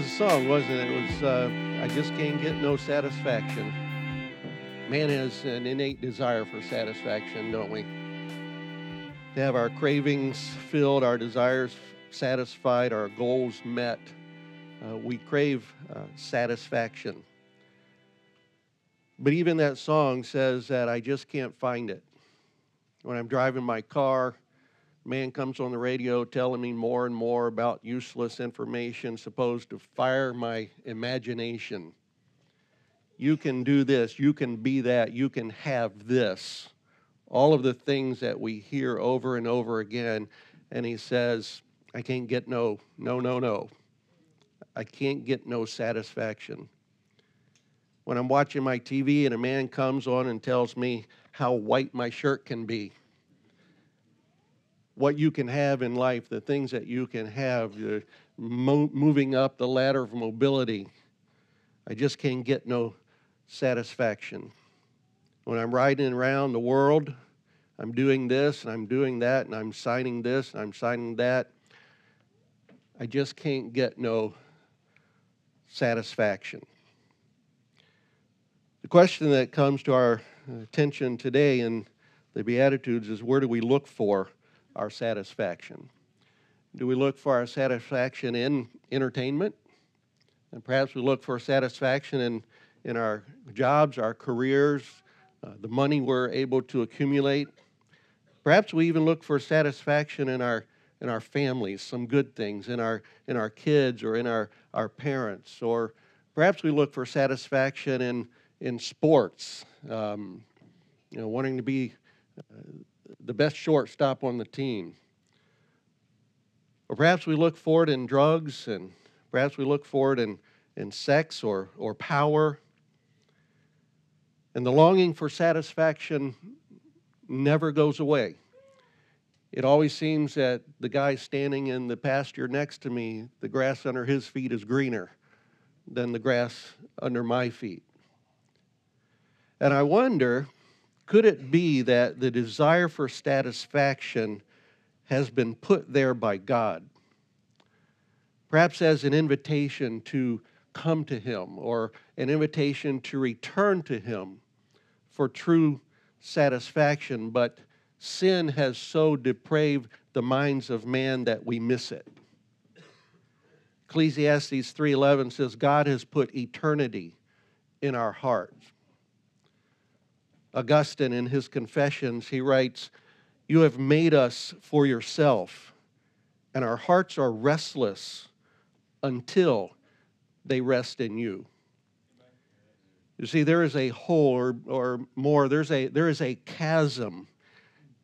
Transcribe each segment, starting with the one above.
was a song, wasn't it? It was, uh, I just can't get no satisfaction. Man has an innate desire for satisfaction, don't we? To have our cravings filled, our desires satisfied, our goals met. Uh, we crave uh, satisfaction. But even that song says that I just can't find it. When I'm driving my car, man comes on the radio telling me more and more about useless information supposed to fire my imagination. You can do this, you can be that, you can have this. All of the things that we hear over and over again. And he says, I can't get no, no, no, no. I can't get no satisfaction. When I'm watching my TV and a man comes on and tells me how white my shirt can be, what you can have in life, the things that you can have, mo- moving up the ladder of mobility. I just can't get no satisfaction. When I'm riding around the world, I'm doing this and I'm doing that and I'm signing this and I'm signing that. I just can't get no satisfaction. The question that comes to our attention today in the Beatitudes is where do we look for our satisfaction? Do we look for our satisfaction in entertainment? And perhaps we look for satisfaction in, in our jobs, our careers, uh, the money we're able to accumulate. Perhaps we even look for satisfaction in our in our families, some good things, in our in our kids or in our, our parents, or perhaps we look for satisfaction in in sports, um, you know, wanting to be uh, the best shortstop on the team. Or perhaps we look for it in drugs, and perhaps we look for it in, in sex or, or power. And the longing for satisfaction never goes away. It always seems that the guy standing in the pasture next to me, the grass under his feet is greener than the grass under my feet. And I wonder could it be that the desire for satisfaction has been put there by God? Perhaps as an invitation to come to Him or an invitation to return to Him for true satisfaction, but sin has so depraved the minds of man that we miss it. Ecclesiastes 3:11 says God has put eternity in our hearts. Augustine, in his Confessions, he writes, You have made us for yourself, and our hearts are restless until they rest in you. You see, there is a hole, or, or more, there's a, there is a chasm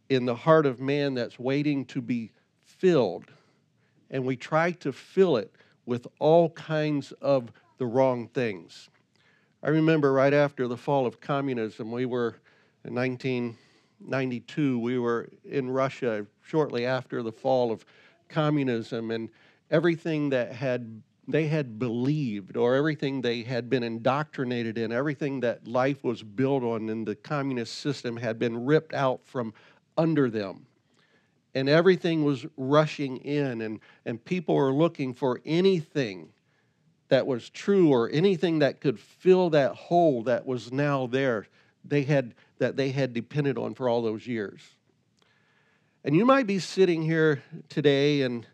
in the heart of man that's waiting to be filled. And we try to fill it with all kinds of the wrong things. I remember right after the fall of communism, we were in 1992, we were in Russia shortly after the fall of communism, and everything that had they had believed or everything they had been indoctrinated in, everything that life was built on in the communist system had been ripped out from under them. And everything was rushing in, and, and people were looking for anything that was true or anything that could fill that hole that was now there they had that they had depended on for all those years. And you might be sitting here today and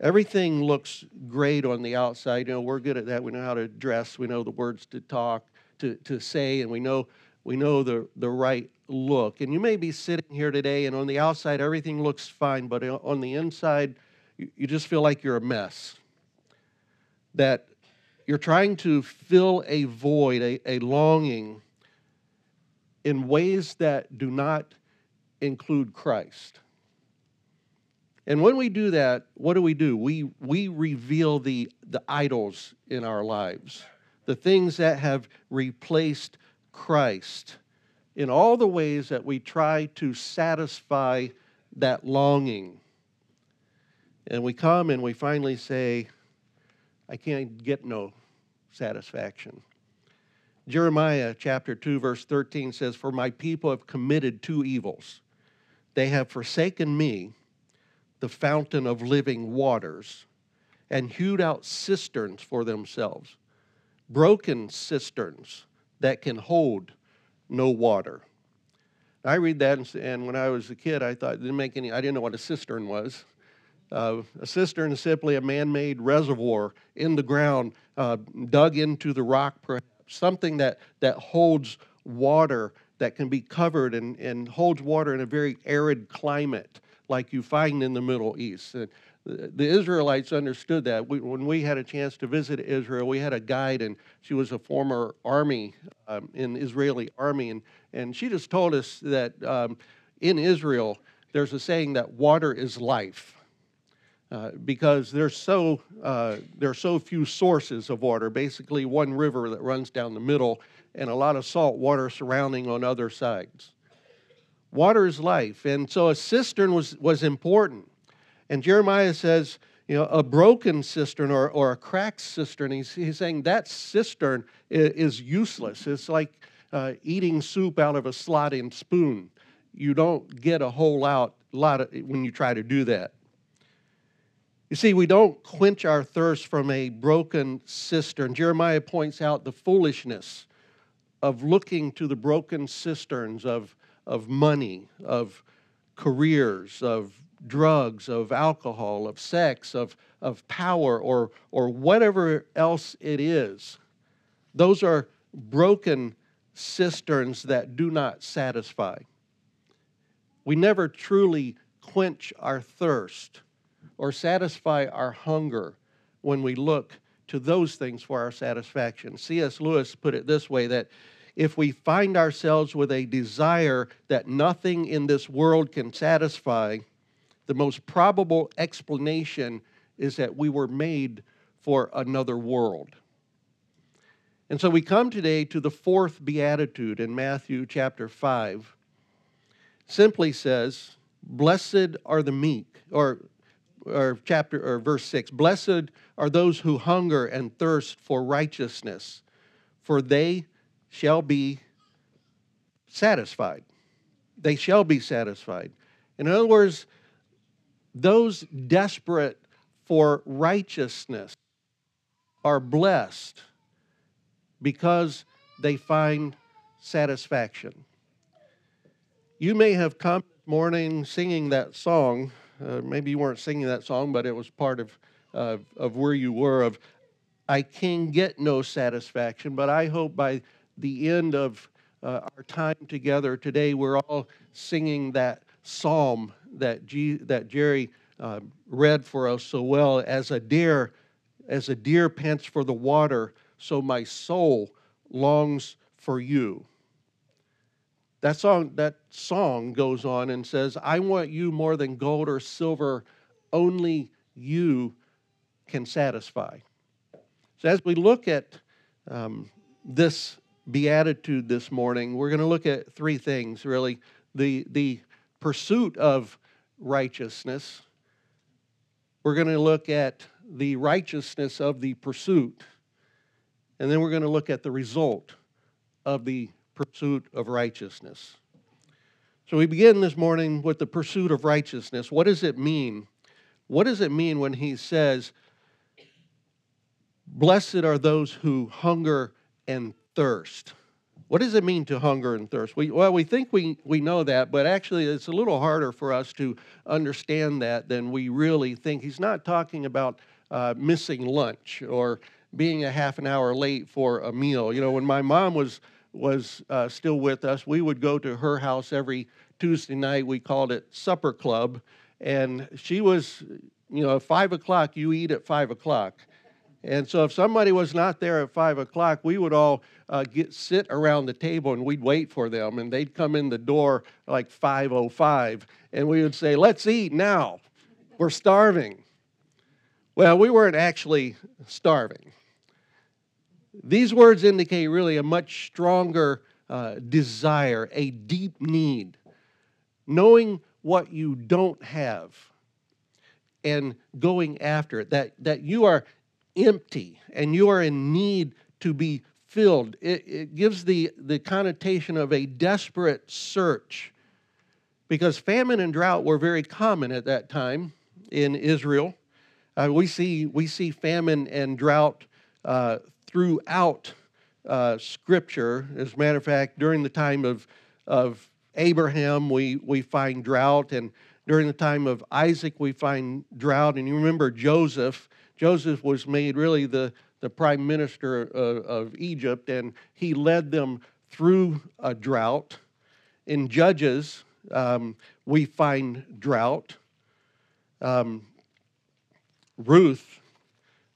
everything looks great on the outside. You know, we're good at that. We know how to dress, we know the words to talk, to, to say, and we know we know the, the right look. And you may be sitting here today and on the outside everything looks fine, but on the inside you, you just feel like you're a mess. That you're trying to fill a void, a, a longing in ways that do not include Christ. And when we do that, what do we do? We, we reveal the, the idols in our lives, the things that have replaced Christ in all the ways that we try to satisfy that longing. And we come and we finally say, I can't get no satisfaction. Jeremiah chapter 2, verse 13 says, For my people have committed two evils. They have forsaken me, the fountain of living waters, and hewed out cisterns for themselves, broken cisterns that can hold no water. I read that, and when I was a kid, I thought it didn't make any. I didn't know what a cistern was. Uh, a cistern is simply a man-made reservoir in the ground, uh, dug into the rock, perhaps something that that holds water that can be covered and, and holds water in a very arid climate, like you find in the Middle East. And the Israelites understood that. We, when we had a chance to visit Israel, we had a guide, and she was a former army um, in Israeli army, and and she just told us that um, in Israel there's a saying that water is life. Uh, because there's so uh, there are so few sources of water. Basically, one river that runs down the middle, and a lot of salt water surrounding on other sides. Water is life, and so a cistern was was important. And Jeremiah says, you know, a broken cistern or, or a cracked cistern. He's, he's saying that cistern is, is useless. It's like uh, eating soup out of a slotting spoon. You don't get a whole out lot of, when you try to do that. You see, we don't quench our thirst from a broken cistern. Jeremiah points out the foolishness of looking to the broken cisterns of, of money, of careers, of drugs, of alcohol, of sex, of, of power, or, or whatever else it is. Those are broken cisterns that do not satisfy. We never truly quench our thirst or satisfy our hunger when we look to those things for our satisfaction. C.S. Lewis put it this way that if we find ourselves with a desire that nothing in this world can satisfy, the most probable explanation is that we were made for another world. And so we come today to the fourth beatitude in Matthew chapter 5. Simply says, Blessed are the meek, or, or chapter or verse 6. Blessed are those who hunger and thirst for righteousness, for they shall be satisfied. They shall be satisfied. In other words, those desperate for righteousness are blessed because they find satisfaction. You may have come morning singing that song. Uh, maybe you weren't singing that song, but it was part of, uh, of where you were of, I can get no satisfaction, but I hope by the end of uh, our time together today, we're all singing that psalm that, G, that Jerry uh, read for us so well. As a deer, as a deer pants for the water, so my soul longs for you. That song, that song goes on and says, I want you more than gold or silver, only you can satisfy. So, as we look at um, this beatitude this morning, we're going to look at three things really the, the pursuit of righteousness. We're going to look at the righteousness of the pursuit. And then we're going to look at the result of the pursuit of righteousness. So we begin this morning with the pursuit of righteousness. What does it mean? What does it mean when he says, Blessed are those who hunger and thirst? What does it mean to hunger and thirst? We, well, we think we, we know that, but actually it's a little harder for us to understand that than we really think. He's not talking about uh, missing lunch or being a half an hour late for a meal. You know, when my mom was was uh, still with us, we would go to her house every Tuesday night. We called it supper club, and she was, you know, five o'clock. You eat at five o'clock, and so if somebody was not there at five o'clock, we would all uh, get sit around the table and we'd wait for them, and they'd come in the door like 5:05, and we would say, "Let's eat now. We're starving." Well, we weren't actually starving. These words indicate really a much stronger uh, desire, a deep need, knowing what you don't have and going after it, that, that you are empty and you are in need to be filled. It, it gives the, the connotation of a desperate search because famine and drought were very common at that time in Israel. Uh, we, see, we see famine and drought uh, throughout uh, Scripture. As a matter of fact, during the time of, of Abraham, we, we find drought, and during the time of Isaac, we find drought. And you remember Joseph. Joseph was made really the, the prime minister of, of Egypt, and he led them through a drought. In Judges, um, we find drought. Um, Ruth,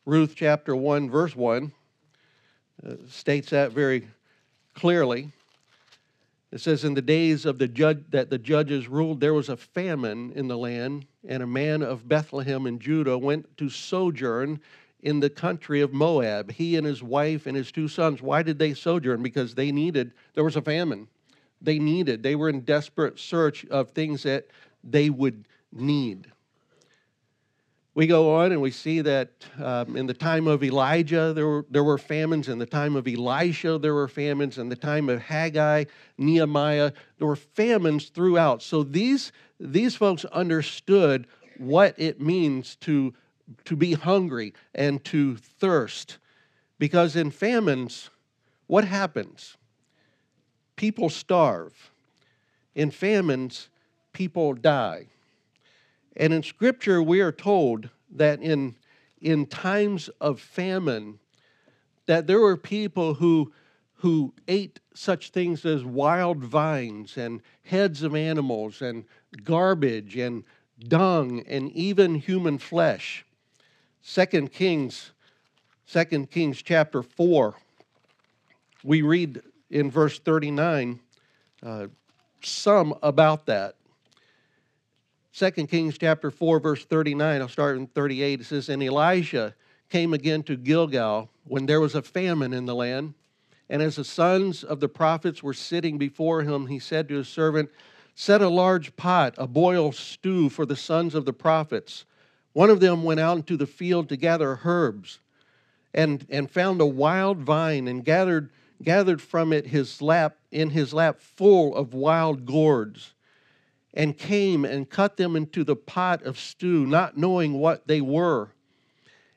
Ruth chapter 1, verse 1, uh, Uh, states that very clearly. It says, In the days of the judge that the judges ruled, there was a famine in the land, and a man of Bethlehem in Judah went to sojourn in the country of Moab, he and his wife and his two sons. Why did they sojourn? Because they needed, there was a famine. They needed, they were in desperate search of things that they would need. We go on and we see that um, in the time of Elijah, there were, there were famines. In the time of Elisha, there were famines. In the time of Haggai, Nehemiah, there were famines throughout. So these, these folks understood what it means to, to be hungry and to thirst. Because in famines, what happens? People starve. In famines, people die. And in Scripture, we are told that in, in times of famine, that there were people who, who ate such things as wild vines and heads of animals and garbage and dung and even human flesh. Second Kings, Second Kings chapter 4, we read in verse 39 uh, some about that. 2 Kings chapter 4, verse 39, I'll start in 38. It says, And Elisha came again to Gilgal when there was a famine in the land. And as the sons of the prophets were sitting before him, he said to his servant, Set a large pot, a boiled stew for the sons of the prophets. One of them went out into the field to gather herbs and, and found a wild vine and gathered, gathered from it his lap in his lap full of wild gourds and came and cut them into the pot of stew, not knowing what they were.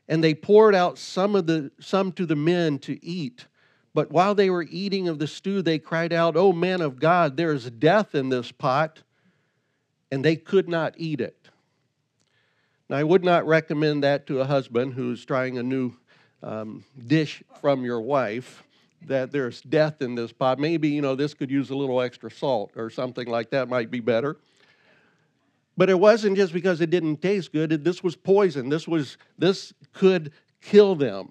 And they poured out some of the some to the men to eat. But while they were eating of the stew, they cried out, "O man of God, there is death in this pot." And they could not eat it. Now, I would not recommend that to a husband who's trying a new um, dish from your wife that there's death in this pot. Maybe, you know, this could use a little extra salt or something like that might be better. But it wasn't just because it didn't taste good. This was poison. This was this could kill them.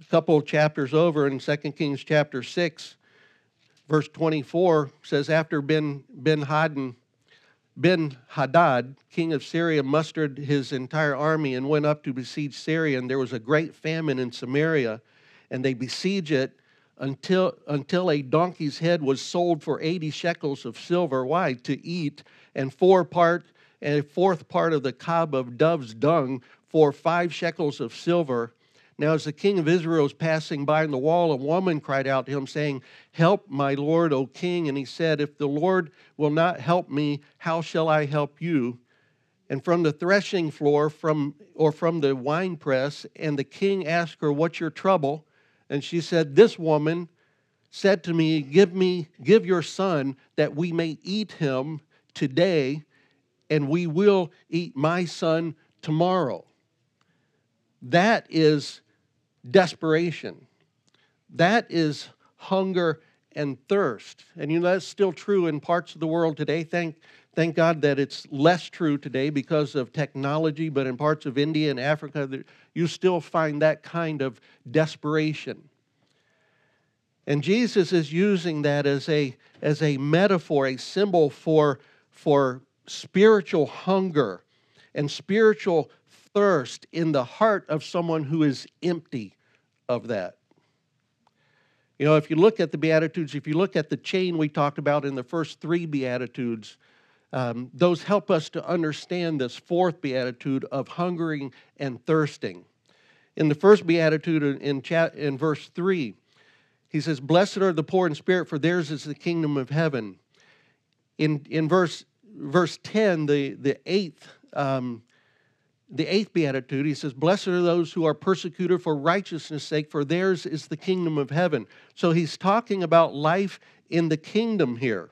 A couple chapters over in 2 Kings chapter 6, verse 24 says, After Ben Ben Hadad, Ben Hadad, king of Syria, mustered his entire army and went up to besiege Syria, and there was a great famine in Samaria, and they besieged it until, until a donkey's head was sold for 80 shekels of silver. Why? To eat and four part and a fourth part of the kab of dove's dung for five shekels of silver. Now, as the king of Israel was passing by in the wall, a woman cried out to him, saying, Help, my lord, O king. And he said, If the Lord will not help me, how shall I help you? And from the threshing floor, from or from the winepress, and the king asked her, What's your trouble? And she said, This woman said to me, Give me, give your son that we may eat him today, and we will eat my son tomorrow. That is desperation. That is hunger and thirst. And you know that's still true in parts of the world today. Thank thank God that it's less true today because of technology, but in parts of India and Africa you still find that kind of desperation. And Jesus is using that as a as a metaphor, a symbol for for spiritual hunger and spiritual thirst in the heart of someone who is empty of that. You know, if you look at the Beatitudes, if you look at the chain we talked about in the first three Beatitudes, um, those help us to understand this fourth Beatitude of hungering and thirsting. In the first Beatitude in, chat, in verse 3, he says, Blessed are the poor in spirit, for theirs is the kingdom of heaven in, in verse, verse 10, the, the eighth um, the eighth beatitude, he says, Blessed are those who are persecuted for righteousness' sake, for theirs is the kingdom of heaven. So he's talking about life in the kingdom here.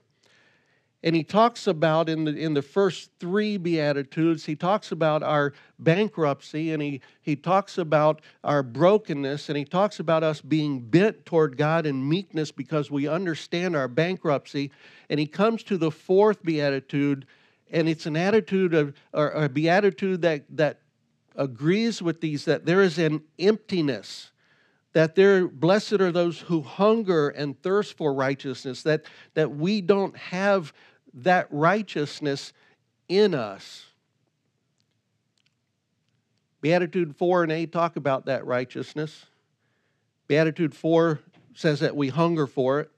And he talks about in the in the first three beatitudes, he talks about our bankruptcy and he, he talks about our brokenness and he talks about us being bent toward God in meekness because we understand our bankruptcy. And he comes to the fourth beatitude and it's an attitude of or a beatitude that that agrees with these that there is an emptiness that there blessed are those who hunger and thirst for righteousness that that we don't have that righteousness in us beatitude 4 and 8 talk about that righteousness beatitude 4 says that we hunger for it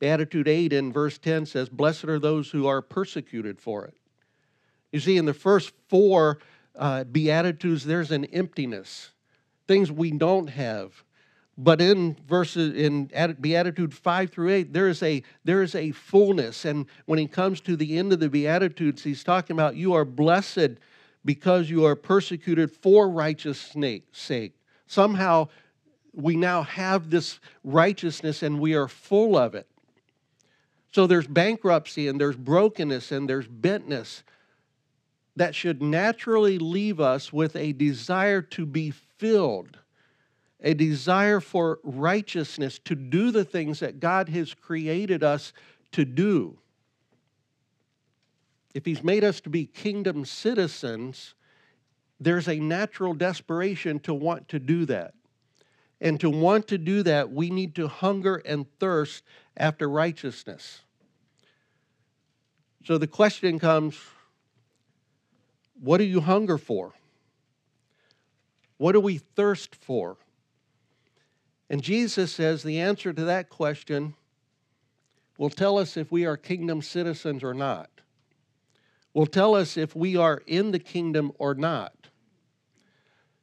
Beatitude 8 in verse 10 says, Blessed are those who are persecuted for it. You see, in the first four uh, Beatitudes, there's an emptiness, things we don't have. But in verses in Beatitude 5 through 8, there is a there is a fullness. And when he comes to the end of the Beatitudes, he's talking about you are blessed because you are persecuted for righteousness' sake. Somehow we now have this righteousness and we are full of it. So there's bankruptcy and there's brokenness and there's bentness that should naturally leave us with a desire to be filled, a desire for righteousness, to do the things that God has created us to do. If He's made us to be kingdom citizens, there's a natural desperation to want to do that. And to want to do that, we need to hunger and thirst after righteousness. So the question comes what do you hunger for? What do we thirst for? And Jesus says the answer to that question will tell us if we are kingdom citizens or not, will tell us if we are in the kingdom or not.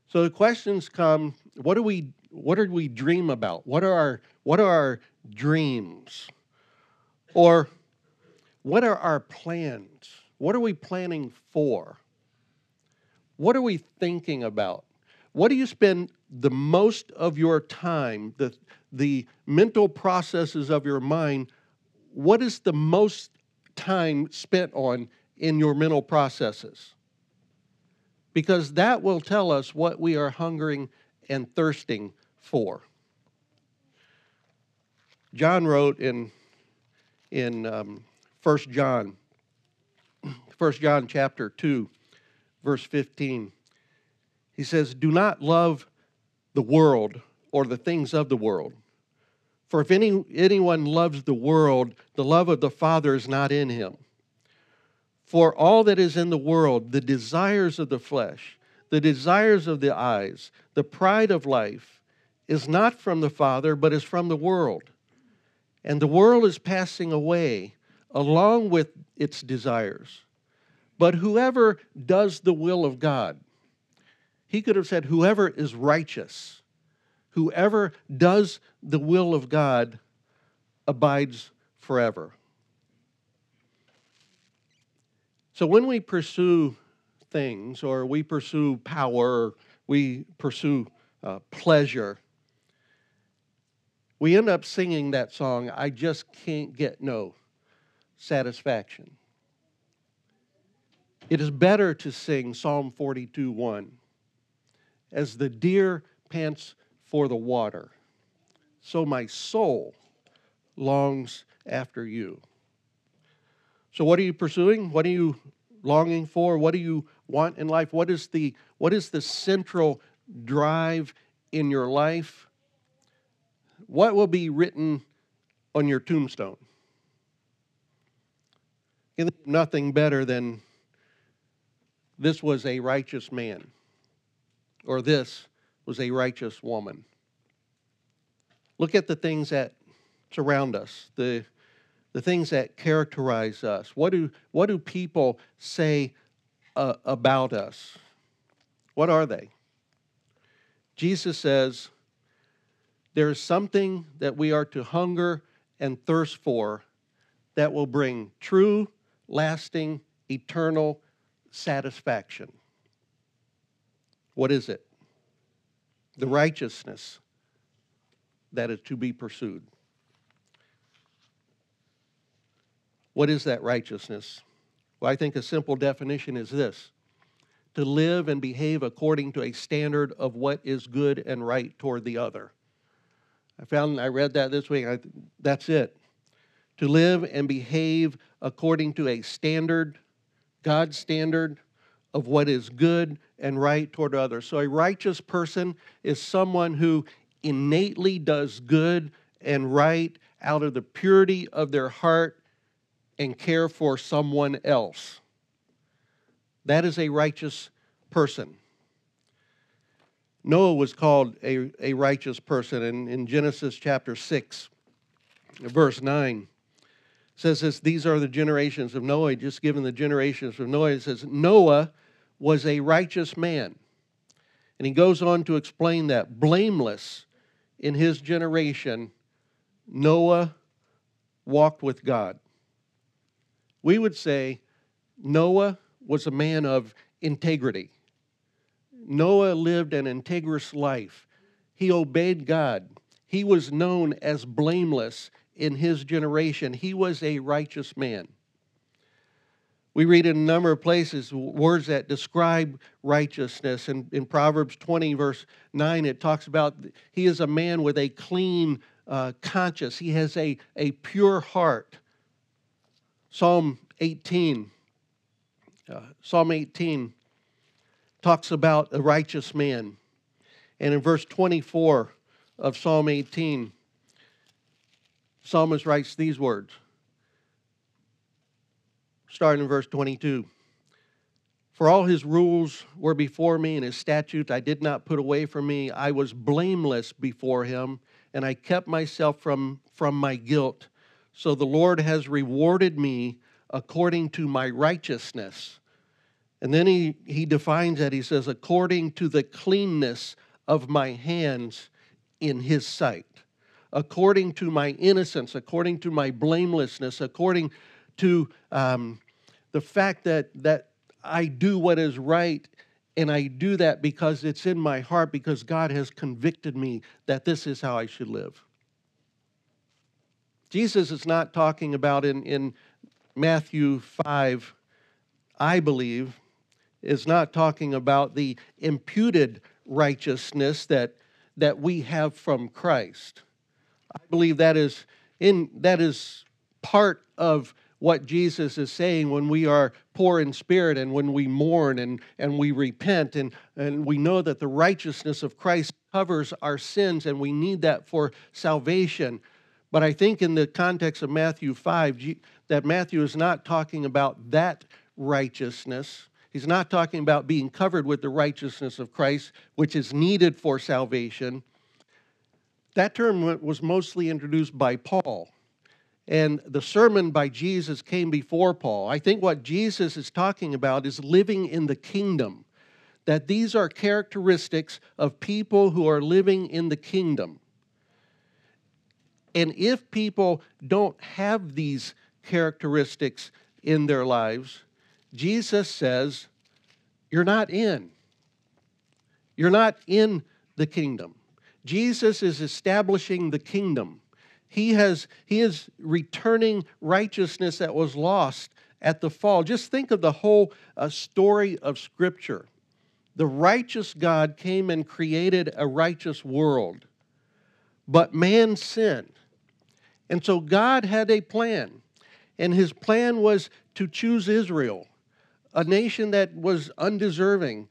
So the questions come what do we what do we dream about? What are our what are our dreams? Or what are our plans? What are we planning for? What are we thinking about? What do you spend the most of your time, the, the mental processes of your mind, what is the most time spent on in your mental processes? Because that will tell us what we are hungering and thirsting for. John wrote in, in um, 1 John, 1 John chapter 2, verse 15. He says, Do not love the world or the things of the world. For if any, anyone loves the world, the love of the Father is not in him. For all that is in the world, the desires of the flesh, the desires of the eyes, the pride of life, is not from the Father, but is from the world. And the world is passing away along with its desires. But whoever does the will of God, he could have said, whoever is righteous, whoever does the will of God abides forever. So when we pursue things, or we pursue power, we pursue uh, pleasure, we end up singing that song, I just can't get no satisfaction. It is better to sing Psalm 42 1. As the deer pants for the water, so my soul longs after you. So, what are you pursuing? What are you longing for? What do you want in life? What is the, what is the central drive in your life? What will be written on your tombstone? Nothing better than this was a righteous man, or this was a righteous woman. Look at the things that surround us, the, the things that characterize us. What do, what do people say uh, about us? What are they? Jesus says, There's something that we are to hunger and thirst for that will bring true, lasting, eternal satisfaction. What is it? The righteousness that is to be pursued. What is that righteousness? Well, I think a simple definition is this to live and behave according to a standard of what is good and right toward the other. I found, I read that this week. I, that's it. To live and behave according to a standard, God's standard of what is good and right toward others. So a righteous person is someone who innately does good and right out of the purity of their heart and care for someone else. That is a righteous person. Noah was called a, a righteous person, and in Genesis chapter 6, verse 9, says this These are the generations of Noah. Just given the generations of Noah, it says, Noah was a righteous man. And he goes on to explain that blameless in his generation, Noah walked with God. We would say Noah was a man of integrity. Noah lived an integrous life. He obeyed God. He was known as blameless in his generation. He was a righteous man. We read in a number of places words that describe righteousness. And in Proverbs 20, verse 9, it talks about he is a man with a clean uh, conscience, he has a, a pure heart. Psalm 18, uh, Psalm 18 talks about a righteous man. And in verse 24 of Psalm 18, psalmist writes these words starting in verse 22. For all his rules were before me, and his statutes I did not put away from me. I was blameless before him, and I kept myself from, from my guilt. So the Lord has rewarded me according to my righteousness. And then he, he defines that. He says, according to the cleanness of my hands in his sight, according to my innocence, according to my blamelessness, according to um, the fact that, that I do what is right and I do that because it's in my heart, because God has convicted me that this is how I should live. Jesus is not talking about in, in Matthew 5, I believe, is not talking about the imputed righteousness that, that we have from Christ. I believe that is in that is part of what Jesus is saying when we are poor in spirit and when we mourn and, and we repent and, and we know that the righteousness of Christ covers our sins and we need that for salvation. But I think in the context of Matthew 5, that Matthew is not talking about that righteousness. He's not talking about being covered with the righteousness of Christ, which is needed for salvation. That term was mostly introduced by Paul and the sermon by Jesus came before Paul. I think what Jesus is talking about is living in the kingdom, that these are characteristics of people who are living in the kingdom. And if people don't have these characteristics in their lives, Jesus says, You're not in. You're not in the kingdom. Jesus is establishing the kingdom. He, has, he is returning righteousness that was lost at the fall. Just think of the whole uh, story of Scripture. The righteous God came and created a righteous world, but man sinned. And so God had a plan, and his plan was to choose Israel, a nation that was undeserving,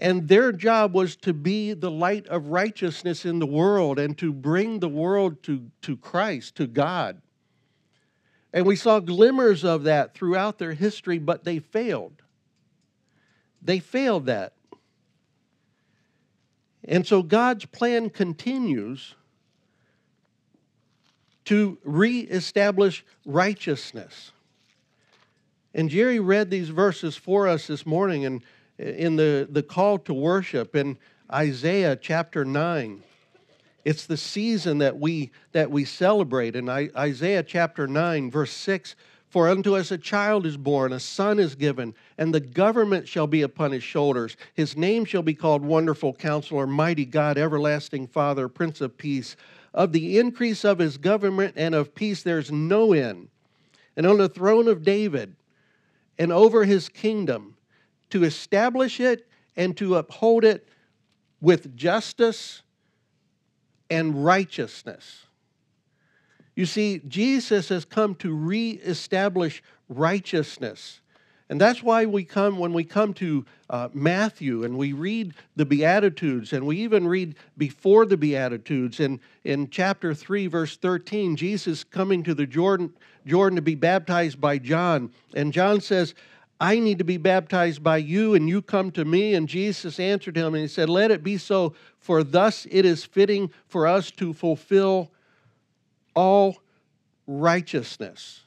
and their job was to be the light of righteousness in the world and to bring the world to, to Christ, to God. And we saw glimmers of that throughout their history, but they failed. They failed that. And so God's plan continues to reestablish righteousness. And Jerry read these verses for us this morning, and in the, the call to worship in Isaiah chapter 9. It's the season that we, that we celebrate. In Isaiah chapter 9, verse 6 For unto us a child is born, a son is given, and the government shall be upon his shoulders. His name shall be called Wonderful Counselor, Mighty God, Everlasting Father, Prince of Peace. Of the increase of his government and of peace there's no end. And on the throne of David and over his kingdom, to establish it and to uphold it with justice and righteousness. You see, Jesus has come to reestablish righteousness. And that's why we come, when we come to uh, Matthew and we read the Beatitudes, and we even read before the Beatitudes, in, in chapter 3, verse 13, Jesus coming to the Jordan, Jordan to be baptized by John. And John says, I need to be baptized by you, and you come to me. And Jesus answered him, and he said, Let it be so, for thus it is fitting for us to fulfill all righteousness.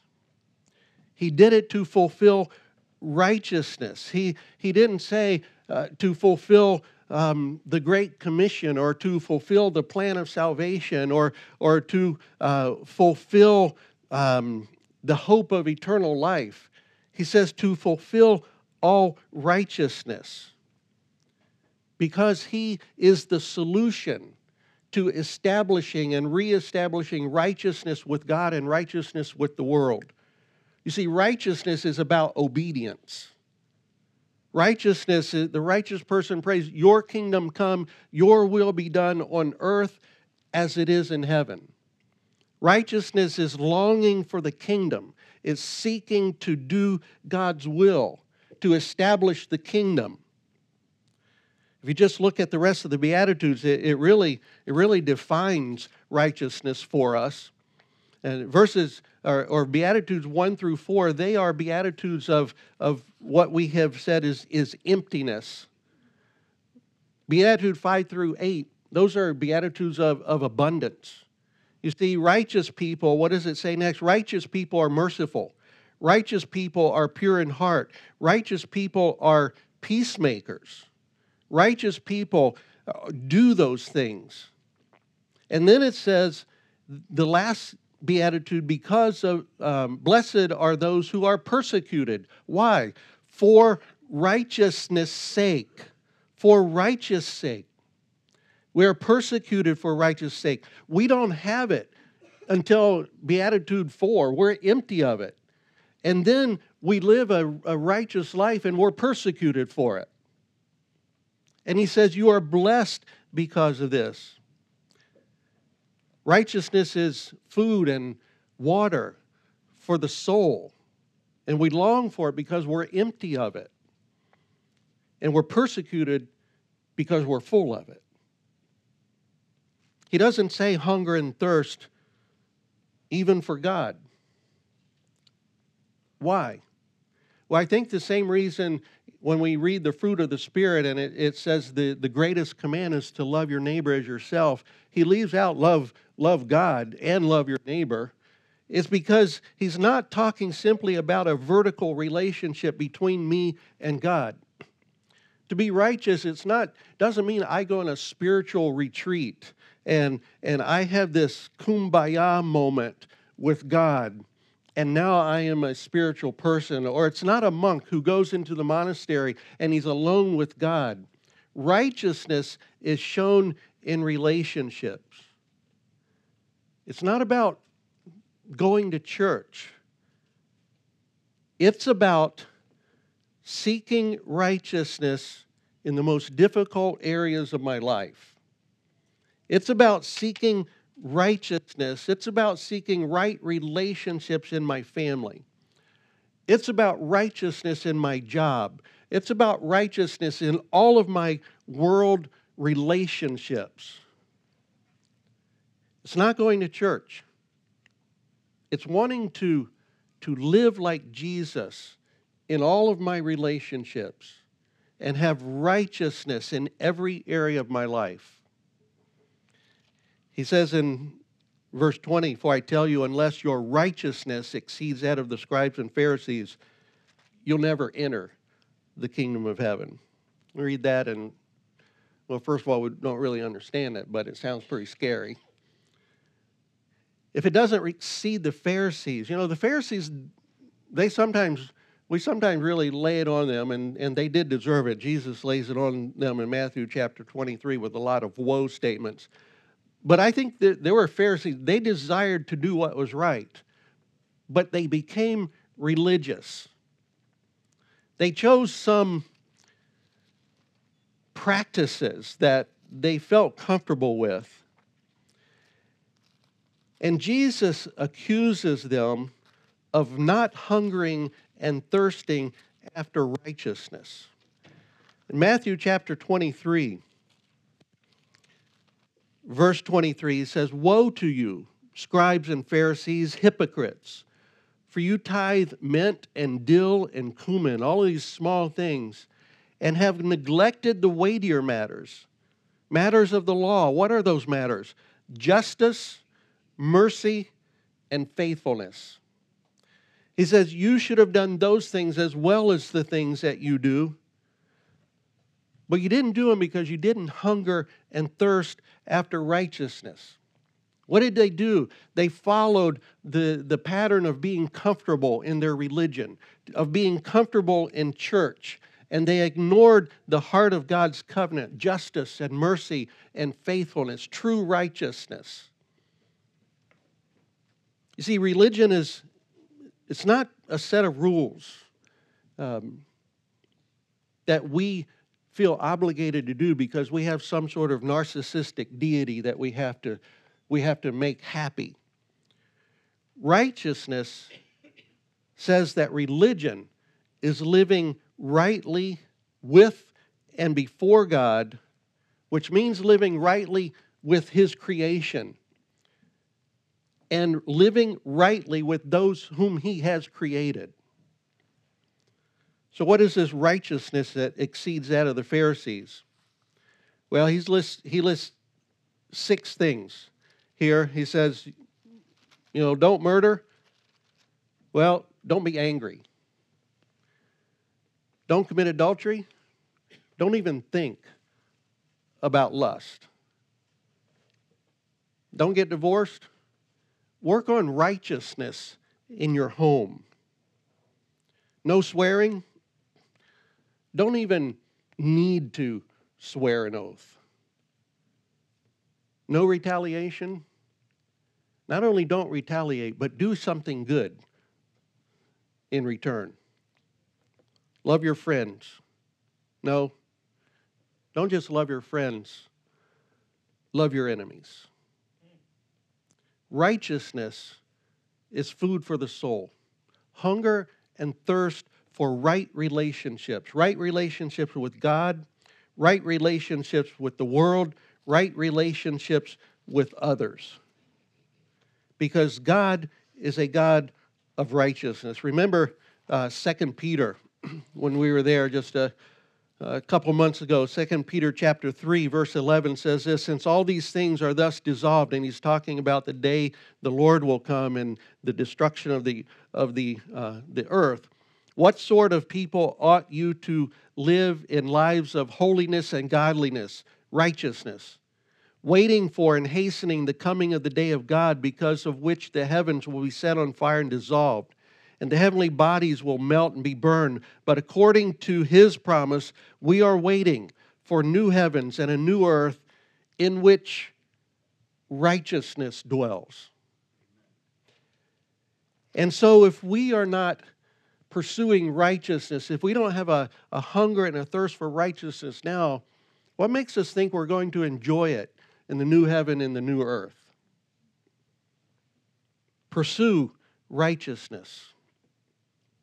He did it to fulfill righteousness. He, he didn't say uh, to fulfill um, the Great Commission or to fulfill the plan of salvation or, or to uh, fulfill um, the hope of eternal life. He says to fulfill all righteousness because he is the solution to establishing and reestablishing righteousness with God and righteousness with the world. You see, righteousness is about obedience. Righteousness, the righteous person prays, Your kingdom come, Your will be done on earth as it is in heaven. Righteousness is longing for the kingdom is seeking to do God's will, to establish the kingdom. If you just look at the rest of the Beatitudes, it, it really, it really defines righteousness for us. And verses or, or, Beatitudes 1 through 4, they are Beatitudes of, of what we have said is, is emptiness. Beatitude 5 through 8, those are Beatitudes of, of abundance. You see, righteous people, what does it say next? Righteous people are merciful. Righteous people are pure in heart. Righteous people are peacemakers. Righteous people uh, do those things. And then it says, the last beatitude, because of um, blessed are those who are persecuted. Why? For righteousness' sake. For righteous sake. We are persecuted for righteous sake. We don't have it until Beatitude 4. We're empty of it. And then we live a, a righteous life and we're persecuted for it. And he says, You are blessed because of this. Righteousness is food and water for the soul. And we long for it because we're empty of it. And we're persecuted because we're full of it. He doesn't say hunger and thirst even for God. Why? Well, I think the same reason when we read the fruit of the Spirit and it, it says the, the greatest command is to love your neighbor as yourself, he leaves out love, love God and love your neighbor. It's because he's not talking simply about a vertical relationship between me and God. To be righteous, it's not doesn't mean I go on a spiritual retreat and and I have this kumbaya moment with God and now I am a spiritual person or it's not a monk who goes into the monastery and he's alone with God. Righteousness is shown in relationships. It's not about going to church. It's about seeking righteousness in the most difficult areas of my life. It's about seeking righteousness. It's about seeking right relationships in my family. It's about righteousness in my job. It's about righteousness in all of my world relationships. It's not going to church. It's wanting to, to live like Jesus in all of my relationships and have righteousness in every area of my life. He says in verse 20, For I tell you, unless your righteousness exceeds that of the scribes and Pharisees, you'll never enter the kingdom of heaven. Read that, and well, first of all, we don't really understand it, but it sounds pretty scary. If it doesn't exceed the Pharisees, you know, the Pharisees, they sometimes we sometimes really lay it on them, and, and they did deserve it. Jesus lays it on them in Matthew chapter 23 with a lot of woe statements. But I think that there were Pharisees, they desired to do what was right, but they became religious. They chose some practices that they felt comfortable with. And Jesus accuses them of not hungering and thirsting after righteousness. In Matthew chapter 23, verse 23, he says, Woe to you, scribes and Pharisees, hypocrites! For you tithe mint and dill and cumin, all these small things, and have neglected the weightier matters, matters of the law. What are those matters? Justice, mercy, and faithfulness. He says, You should have done those things as well as the things that you do. But you didn't do them because you didn't hunger and thirst after righteousness. What did they do? They followed the, the pattern of being comfortable in their religion, of being comfortable in church, and they ignored the heart of God's covenant, justice and mercy and faithfulness, true righteousness. You see, religion is it's not a set of rules um, that we feel obligated to do because we have some sort of narcissistic deity that we have to, we have to make happy. Righteousness says that religion is living rightly with and before God, which means living rightly with His creation and living rightly with those whom He has created. So, what is this righteousness that exceeds that of the Pharisees? Well, he's list, he lists six things here. He says, you know, don't murder. Well, don't be angry. Don't commit adultery. Don't even think about lust. Don't get divorced. Work on righteousness in your home. No swearing don't even need to swear an oath. No retaliation. Not only don't retaliate, but do something good in return. Love your friends. No, don't just love your friends, love your enemies. Righteousness is food for the soul. Hunger and thirst for right relationships right relationships with God, right relationships with the world, right relationships with others. Because God is a God of righteousness. Remember uh, 2 Peter, when we were there just a, a couple months ago, 2 Peter chapter 3, verse 11 says this Since all these things are thus dissolved, and he's talking about the day the Lord will come and the destruction of the, of the, uh, the earth. What sort of people ought you to live in lives of holiness and godliness, righteousness, waiting for and hastening the coming of the day of God, because of which the heavens will be set on fire and dissolved, and the heavenly bodies will melt and be burned? But according to his promise, we are waiting for new heavens and a new earth in which righteousness dwells. And so, if we are not pursuing righteousness, if we don't have a, a hunger and a thirst for righteousness now, what makes us think we're going to enjoy it in the new heaven and the new earth? Pursue righteousness.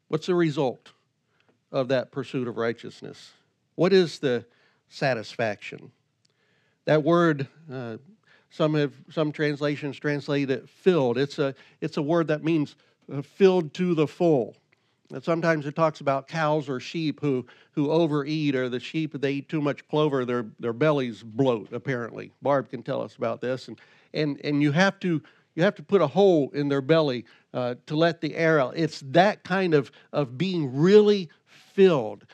What's the result of that pursuit of righteousness? What is the satisfaction? That word, uh, some have some translations translate it filled. It's a it's a word that means uh, filled to the full. And sometimes it talks about cows or sheep who, who overeat, or the sheep, they eat too much clover, their, their bellies bloat, apparently. Barb can tell us about this. And, and, and you, have to, you have to put a hole in their belly uh, to let the air out. It's that kind of, of being really filled.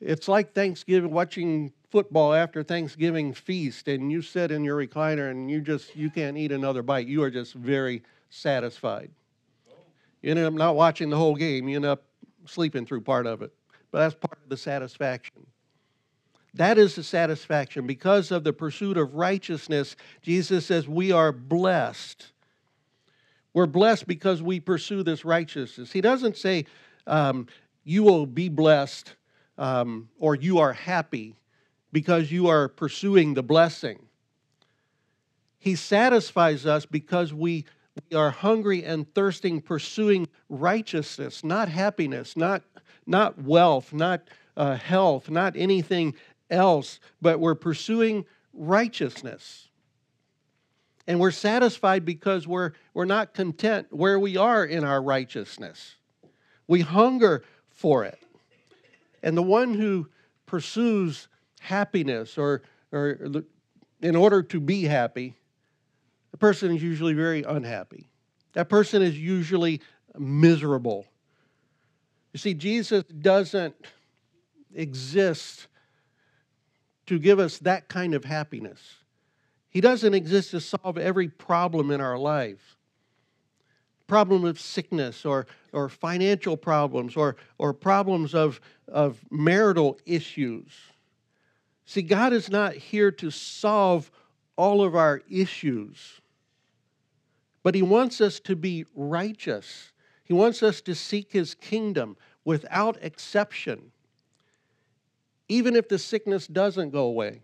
It's like Thanksgiving, watching football after Thanksgiving feast, and you sit in your recliner and you just you can't eat another bite. You are just very satisfied. You end up not watching the whole game, you end up sleeping through part of it. But that's part of the satisfaction. That is the satisfaction. Because of the pursuit of righteousness, Jesus says we are blessed. We're blessed because we pursue this righteousness. He doesn't say um, you will be blessed um, or you are happy because you are pursuing the blessing. He satisfies us because we, we are hungry and thirsting, pursuing righteousness, not happiness, not, not wealth, not uh, health, not anything else, but we're pursuing righteousness. And we're satisfied because we're, we're not content where we are in our righteousness. We hunger for it. And the one who pursues happiness or, or in order to be happy, person is usually very unhappy. That person is usually miserable. You see, Jesus doesn't exist to give us that kind of happiness. He doesn't exist to solve every problem in our life. Problem of sickness or, or financial problems or, or problems of, of marital issues. See, God is not here to solve all of our issues, but He wants us to be righteous. He wants us to seek His kingdom without exception even if the sickness doesn't go away,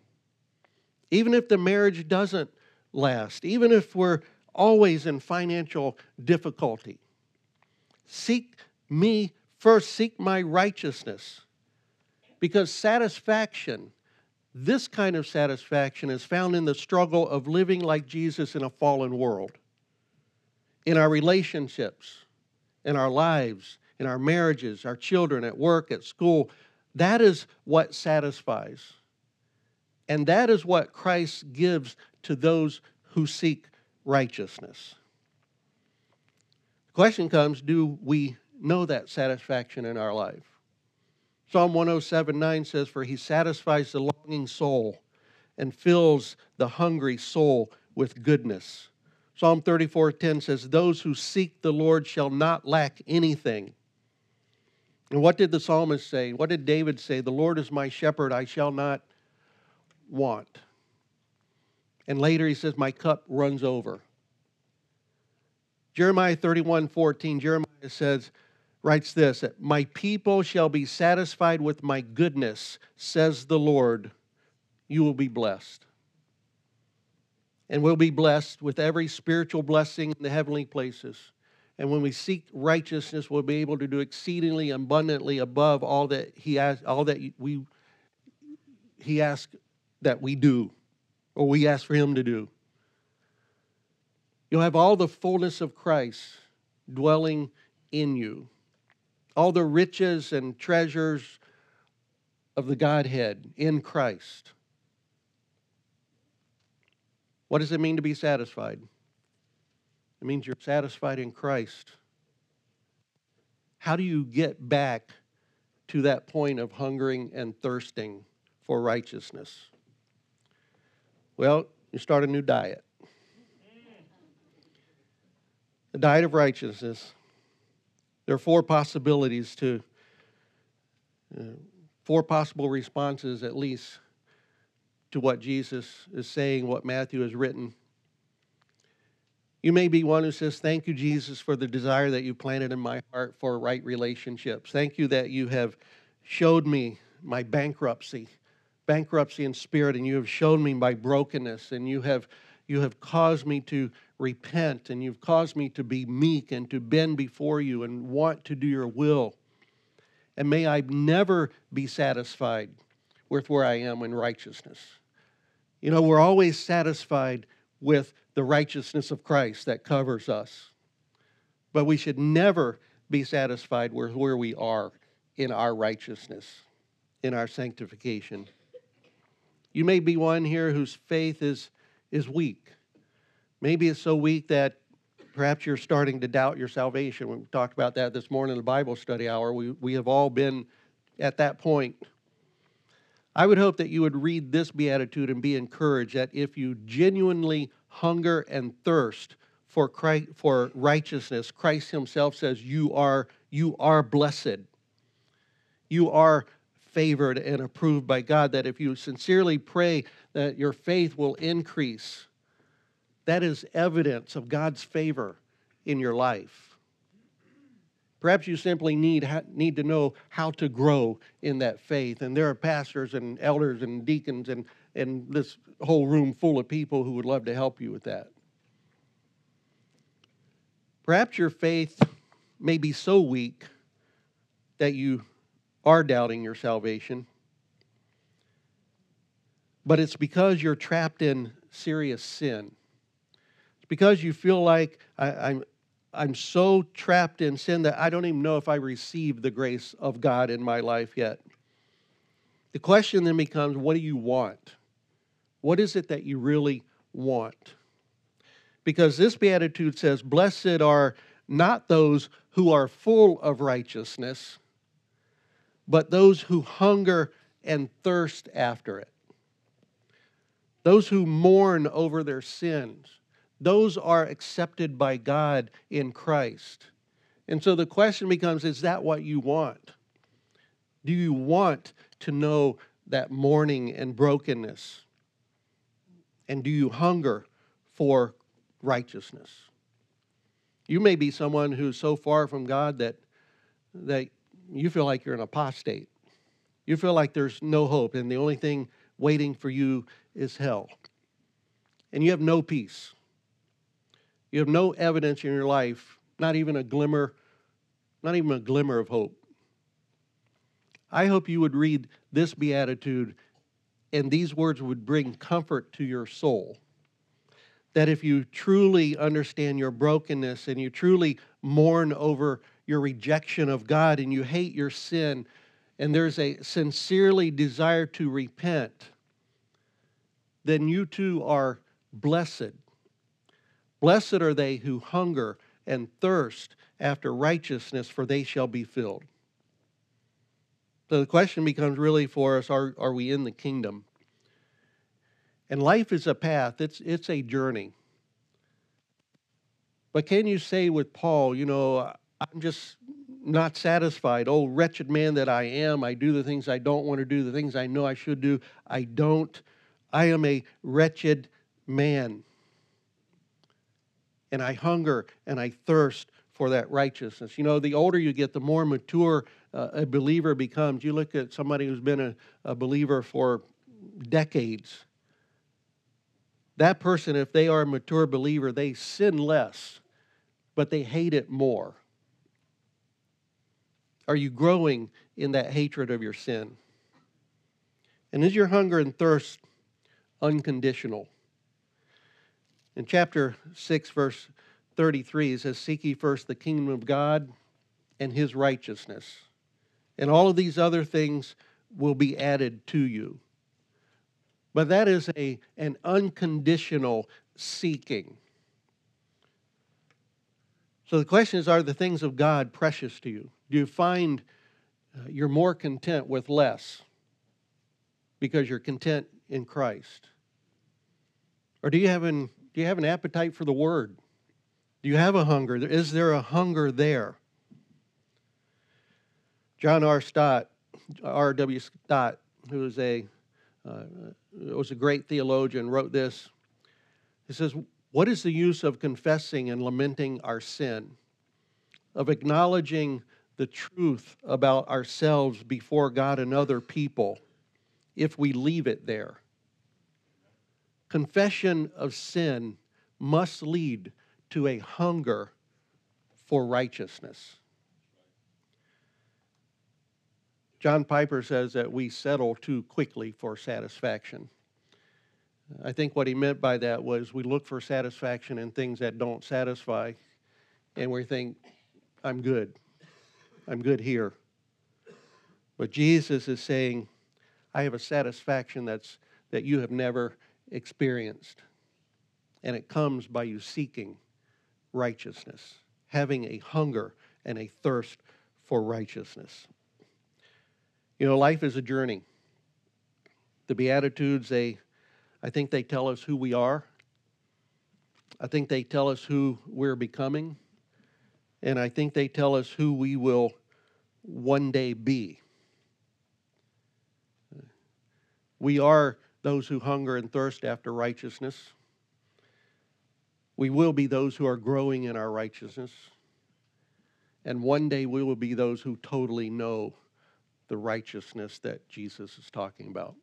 even if the marriage doesn't last, even if we're always in financial difficulty. Seek me first, seek my righteousness. Because satisfaction, this kind of satisfaction, is found in the struggle of living like Jesus in a fallen world, in our relationships, in our lives, in our marriages, our children, at work, at school, that is what satisfies. And that is what Christ gives to those who seek righteousness. The question comes do we know that satisfaction in our life? Psalm 107 9 says, For he satisfies the longing soul and fills the hungry soul with goodness. Psalm 34 10 says, Those who seek the Lord shall not lack anything. And what did the psalmist say? What did David say? The Lord is my shepherd, I shall not want. And later he says, My cup runs over. Jeremiah 31 14, Jeremiah says, writes this My people shall be satisfied with my goodness, says the Lord. You will be blessed. And we'll be blessed with every spiritual blessing in the heavenly places. And when we seek righteousness, we'll be able to do exceedingly abundantly above all that He has, all that we He asks that we do, or we ask for Him to do. You'll have all the fullness of Christ dwelling in you, all the riches and treasures of the Godhead in Christ. What does it mean to be satisfied? It means you're satisfied in Christ. How do you get back to that point of hungering and thirsting for righteousness? Well, you start a new diet. The diet of righteousness. There are four possibilities to, uh, four possible responses at least to what Jesus is saying, what Matthew has written. You may be one who says, Thank you, Jesus, for the desire that you planted in my heart for right relationships. Thank you that you have showed me my bankruptcy, bankruptcy in spirit, and you have shown me my brokenness, and you have you have caused me to repent, and you've caused me to be meek and to bend before you and want to do your will. And may I never be satisfied with where I am in righteousness. You know, we're always satisfied with the righteousness of Christ that covers us. But we should never be satisfied with where we are in our righteousness, in our sanctification. You may be one here whose faith is, is weak. Maybe it's so weak that perhaps you're starting to doubt your salvation. We talked about that this morning in the Bible study hour. We, we have all been at that point. I would hope that you would read this beatitude and be encouraged that if you genuinely hunger and thirst for Christ, for righteousness. Christ himself says you are you are blessed. You are favored and approved by God that if you sincerely pray that your faith will increase that is evidence of God's favor in your life. Perhaps you simply need, need to know how to grow in that faith. And there are pastors and elders and deacons and, and this whole room full of people who would love to help you with that. Perhaps your faith may be so weak that you are doubting your salvation, but it's because you're trapped in serious sin It's because you feel like I, am I'm, so trapped in sin that I don't even know if I received the grace of God in my life yet. The question then becomes what do you want? What is it that you really want? Because this beatitude says, Blessed are not those who are full of righteousness, but those who hunger and thirst after it. Those who mourn over their sins those are accepted by God in Christ. And so the question becomes is that what you want? Do you want to know that mourning and brokenness? And do you hunger for righteousness? You may be someone who's so far from God that, that you feel like you're an apostate. You feel like there's no hope, and the only thing waiting for you is hell. And you have no peace. You have no evidence in your life, not even a glimmer, not even a glimmer of hope. I hope you would read this beatitude and these words would bring comfort to your soul. That if you truly understand your brokenness and you truly mourn over your rejection of God and you hate your sin, and there's a sincerely desire to repent, then you too are blessed Blessed are they who hunger and thirst after righteousness, for they shall be filled. So the question becomes really for us are, are we in the kingdom? And life is a path, it's, it's a journey. But can you say with Paul, you know, I'm just not satisfied. Oh, wretched man that I am, I do the things I don't want to do, the things I know I should do, I don't. I am a wretched man and I hunger and I thirst for that righteousness. You know, the older you get, the more mature uh, a believer becomes. You look at somebody who's been a, a believer for decades. That person, if they are a mature believer, they sin less, but they hate it more. Are you growing in that hatred of your sin? And is your hunger and thirst unconditional? In chapter 6, verse 33, it says, Seek ye first the kingdom of God and his righteousness, and all of these other things will be added to you. But that is a, an unconditional seeking. So the question is Are the things of God precious to you? Do you find uh, you're more content with less because you're content in Christ? Or do you have an do you have an appetite for the word? Do you have a hunger? Is there a hunger there? John R. Stott, R.W. Stott, who was a, uh, was a great theologian, wrote this. He says, What is the use of confessing and lamenting our sin, of acknowledging the truth about ourselves before God and other people, if we leave it there? Confession of sin must lead to a hunger for righteousness. John Piper says that we settle too quickly for satisfaction. I think what he meant by that was we look for satisfaction in things that don't satisfy, and we think, I'm good. I'm good here. But Jesus is saying, I have a satisfaction that's, that you have never experienced. And it comes by you seeking righteousness, having a hunger and a thirst for righteousness. You know, life is a journey. The Beatitudes, they, I think they tell us who we are. I think they tell us who we're becoming, and I think they tell us who we will one day be. We are those who hunger and thirst after righteousness. We will be those who are growing in our righteousness. And one day we will be those who totally know the righteousness that Jesus is talking about.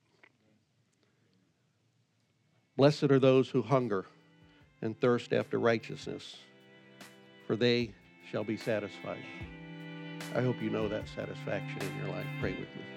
Blessed are those who hunger and thirst after righteousness, for they shall be satisfied. I hope you know that satisfaction in your life. Pray with me.